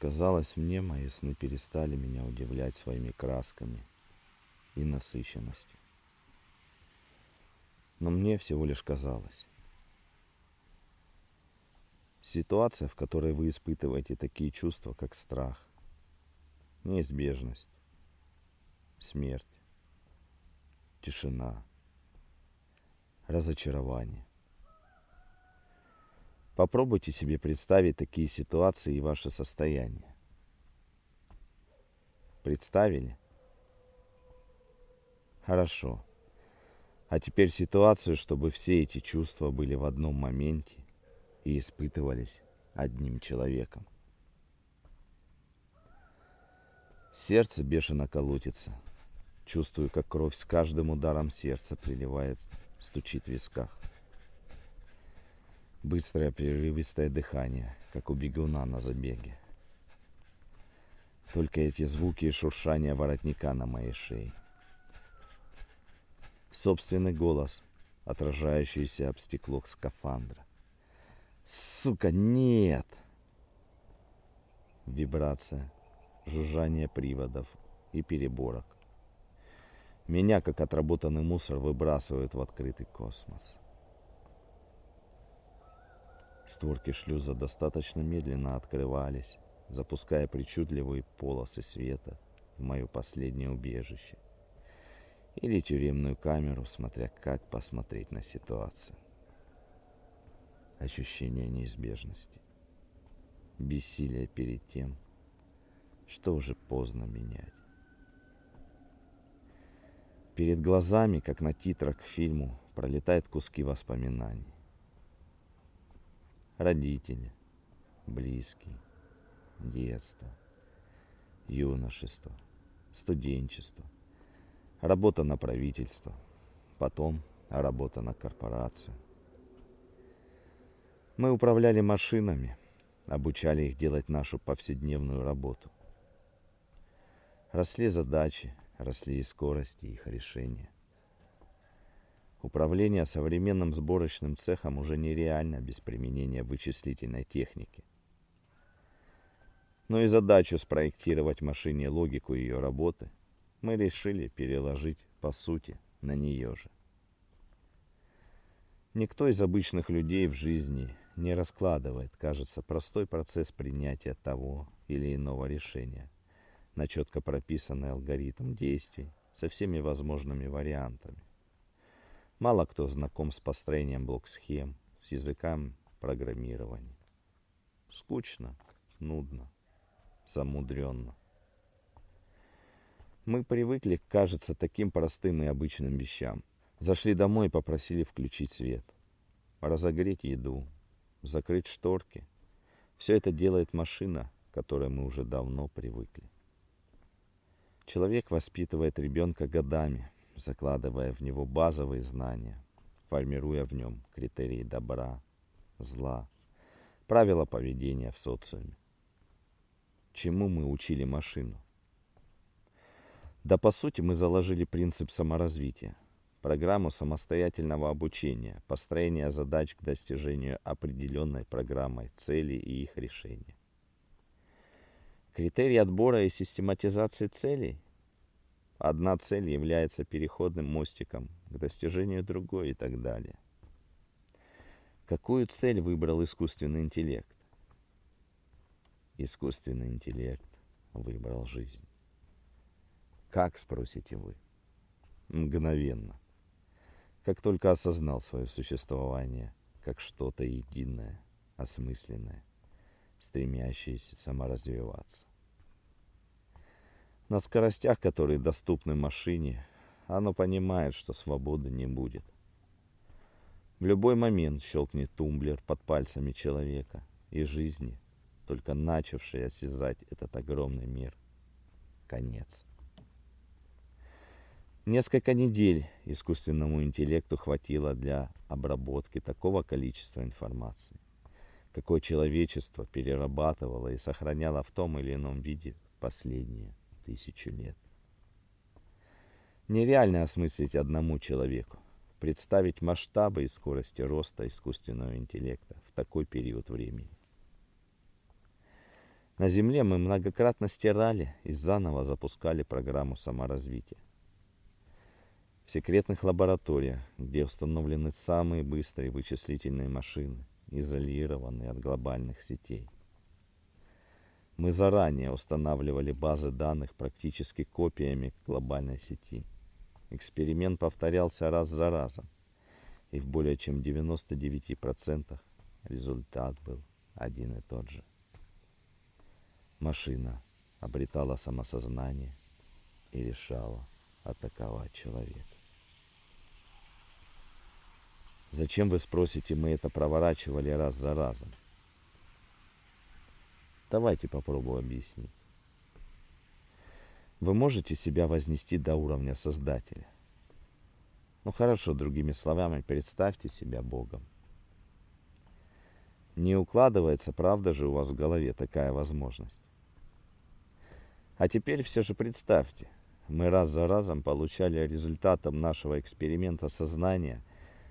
Казалось мне, мои сны перестали меня удивлять своими красками и насыщенностью. Но мне всего лишь казалось. Ситуация, в которой вы испытываете такие чувства, как страх, неизбежность, смерть, тишина, разочарование. Попробуйте себе представить такие ситуации и ваше состояние. Представили? Хорошо. А теперь ситуацию, чтобы все эти чувства были в одном моменте и испытывались одним человеком. Сердце бешено колотится. Чувствую, как кровь с каждым ударом сердца приливает, стучит в висках. Быстрое прерывистое дыхание, как у бегуна на забеге. Только эти звуки и шуршание воротника на моей шее. Собственный голос, отражающийся об стекло скафандра. Сука, нет! Вибрация, жужжание приводов и переборок. Меня, как отработанный мусор, выбрасывают в открытый космос. Створки шлюза достаточно медленно открывались, запуская причудливые полосы света в мое последнее убежище. Или тюремную камеру, смотря как посмотреть на ситуацию. Ощущение неизбежности. Бессилие перед тем, что уже поздно менять. Перед глазами, как на титрах к фильму, пролетают куски воспоминаний родители, близкие, детство, юношество, студенчество, работа на правительство, потом работа на корпорацию. Мы управляли машинами, обучали их делать нашу повседневную работу. Росли задачи, росли и скорости их решения – Управление современным сборочным цехом уже нереально без применения вычислительной техники. Но и задачу спроектировать машине логику ее работы мы решили переложить, по сути, на нее же. Никто из обычных людей в жизни не раскладывает, кажется, простой процесс принятия того или иного решения на четко прописанный алгоритм действий со всеми возможными вариантами. Мало кто знаком с построением блок-схем, с языками программирования. Скучно, нудно, замудренно. Мы привыкли, кажется, таким простым и обычным вещам. Зашли домой и попросили включить свет, разогреть еду, закрыть шторки. Все это делает машина, к которой мы уже давно привыкли. Человек воспитывает ребенка годами, закладывая в него базовые знания, формируя в нем критерии добра, зла, правила поведения в социуме. Чему мы учили машину? Да по сути мы заложили принцип саморазвития, программу самостоятельного обучения, построения задач к достижению определенной программой целей и их решения. Критерий отбора и систематизации целей – Одна цель является переходным мостиком к достижению другой и так далее. Какую цель выбрал искусственный интеллект? Искусственный интеллект выбрал жизнь. Как, спросите вы? Мгновенно. Как только осознал свое существование как что-то единое, осмысленное, стремящееся саморазвиваться. На скоростях, которые доступны машине, оно понимает, что свободы не будет. В любой момент щелкнет тумблер под пальцами человека, и жизни, только начавшей осязать этот огромный мир, конец. Несколько недель искусственному интеллекту хватило для обработки такого количества информации, какое человечество перерабатывало и сохраняло в том или ином виде последнее тысячу лет. Нереально осмыслить одному человеку, представить масштабы и скорости роста искусственного интеллекта в такой период времени. На Земле мы многократно стирали и заново запускали программу саморазвития. В секретных лабораториях, где установлены самые быстрые вычислительные машины, изолированные от глобальных сетей. Мы заранее устанавливали базы данных практически копиями глобальной сети. Эксперимент повторялся раз за разом, и в более чем 99% результат был один и тот же. Машина обретала самосознание и решала атаковать человека. Зачем, вы спросите, мы это проворачивали раз за разом? Давайте попробую объяснить. Вы можете себя вознести до уровня Создателя. Ну хорошо, другими словами, представьте себя Богом. Не укладывается, правда же, у вас в голове такая возможность. А теперь все же представьте, мы раз за разом получали результатом нашего эксперимента сознания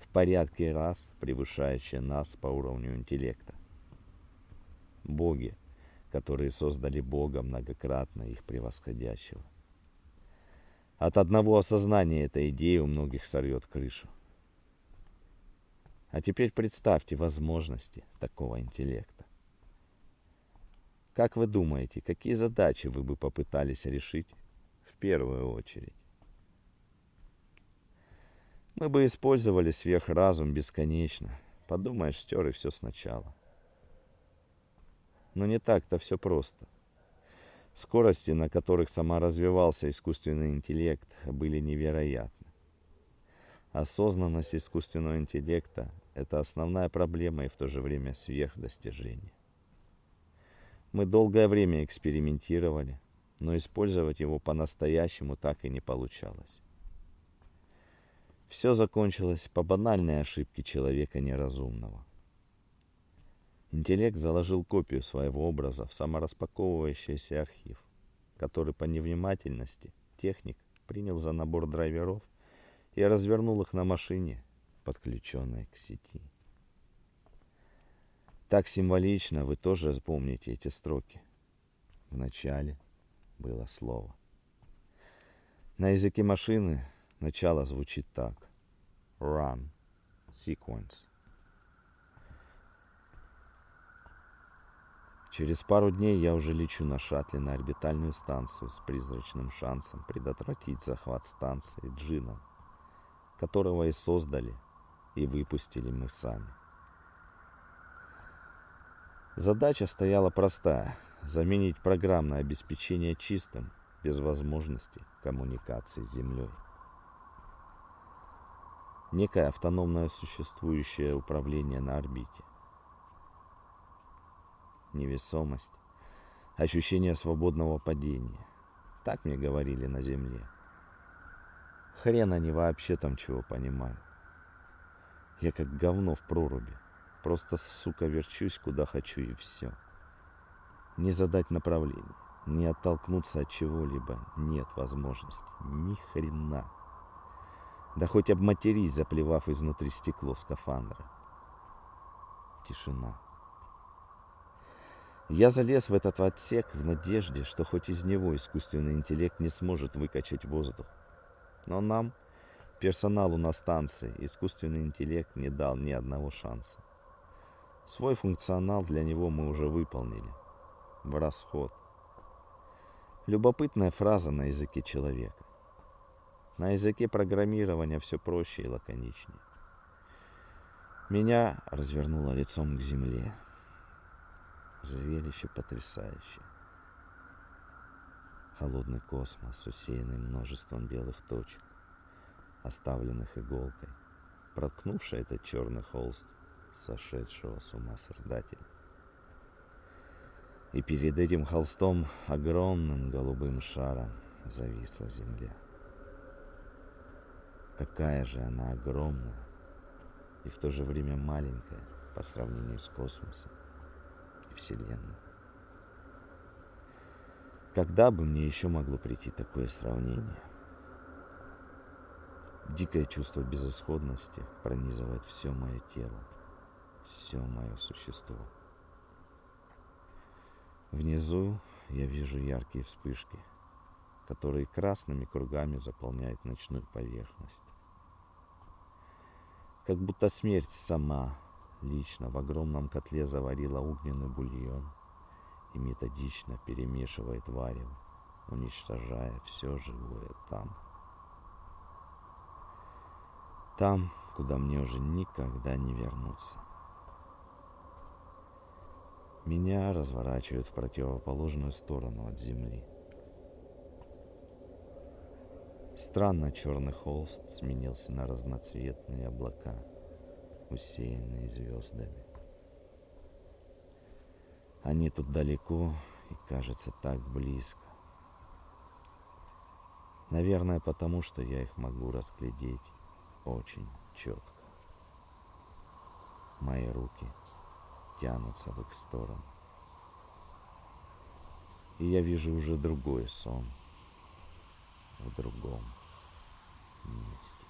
в порядке раз превышающее нас по уровню интеллекта. Боги, которые создали Бога многократно их превосходящего. От одного осознания этой идеи у многих сорвет крышу. А теперь представьте возможности такого интеллекта. Как вы думаете, какие задачи вы бы попытались решить в первую очередь? Мы бы использовали сверхразум бесконечно. Подумаешь, стер и все сначала. Но не так-то все просто. Скорости, на которых сама развивался искусственный интеллект, были невероятны. Осознанность искусственного интеллекта – это основная проблема и в то же время сверхдостижение. Мы долгое время экспериментировали, но использовать его по-настоящему так и не получалось. Все закончилось по банальной ошибке человека неразумного – Интеллект заложил копию своего образа в самораспаковывающийся архив, который по невнимательности техник принял за набор драйверов и развернул их на машине, подключенной к сети. Так символично вы тоже запомните эти строки. В начале было слово. На языке машины начало звучит так. Run. Sequence. Через пару дней я уже лечу на шаттле на орбитальную станцию с призрачным шансом предотвратить захват станции Джином, которого и создали, и выпустили мы сами. Задача стояла простая – заменить программное обеспечение чистым, без возможности коммуникации с Землей. Некое автономное существующее управление на орбите невесомость, ощущение свободного падения. Так мне говорили на земле. Хрен они вообще там чего понимают. Я как говно в проруби. Просто, сука, верчусь куда хочу и все. Не задать направление, не оттолкнуться от чего-либо нет возможности. Ни хрена. Да хоть обматерись, заплевав изнутри стекло скафандра. Тишина. Я залез в этот отсек в надежде, что хоть из него искусственный интеллект не сможет выкачать воздух. Но нам, персоналу на станции, искусственный интеллект не дал ни одного шанса. Свой функционал для него мы уже выполнили. В расход. Любопытная фраза на языке человека. На языке программирования все проще и лаконичнее. Меня развернуло лицом к земле. Зрелище потрясающее. Холодный космос, усеянный множеством белых точек, оставленных иголкой, проткнувший этот черный холст сошедшего с ума создателя. И перед этим холстом огромным голубым шаром зависла Земля. Какая же она огромная и в то же время маленькая по сравнению с космосом и. Когда бы мне еще могло прийти такое сравнение? Дикое чувство безысходности пронизывает все мое тело, все мое существо. Внизу я вижу яркие вспышки, которые красными кругами заполняют ночную поверхность. Как будто смерть сама лично в огромном котле заварила огненный бульон и методично перемешивает варево, уничтожая все живое там. Там, куда мне уже никогда не вернуться. Меня разворачивают в противоположную сторону от земли. Странно черный холст сменился на разноцветные облака, усеянные звездами. Они тут далеко и кажется так близко. Наверное, потому что я их могу разглядеть очень четко. Мои руки – тянутся в их сторону. И я вижу уже другой сон в другом месте.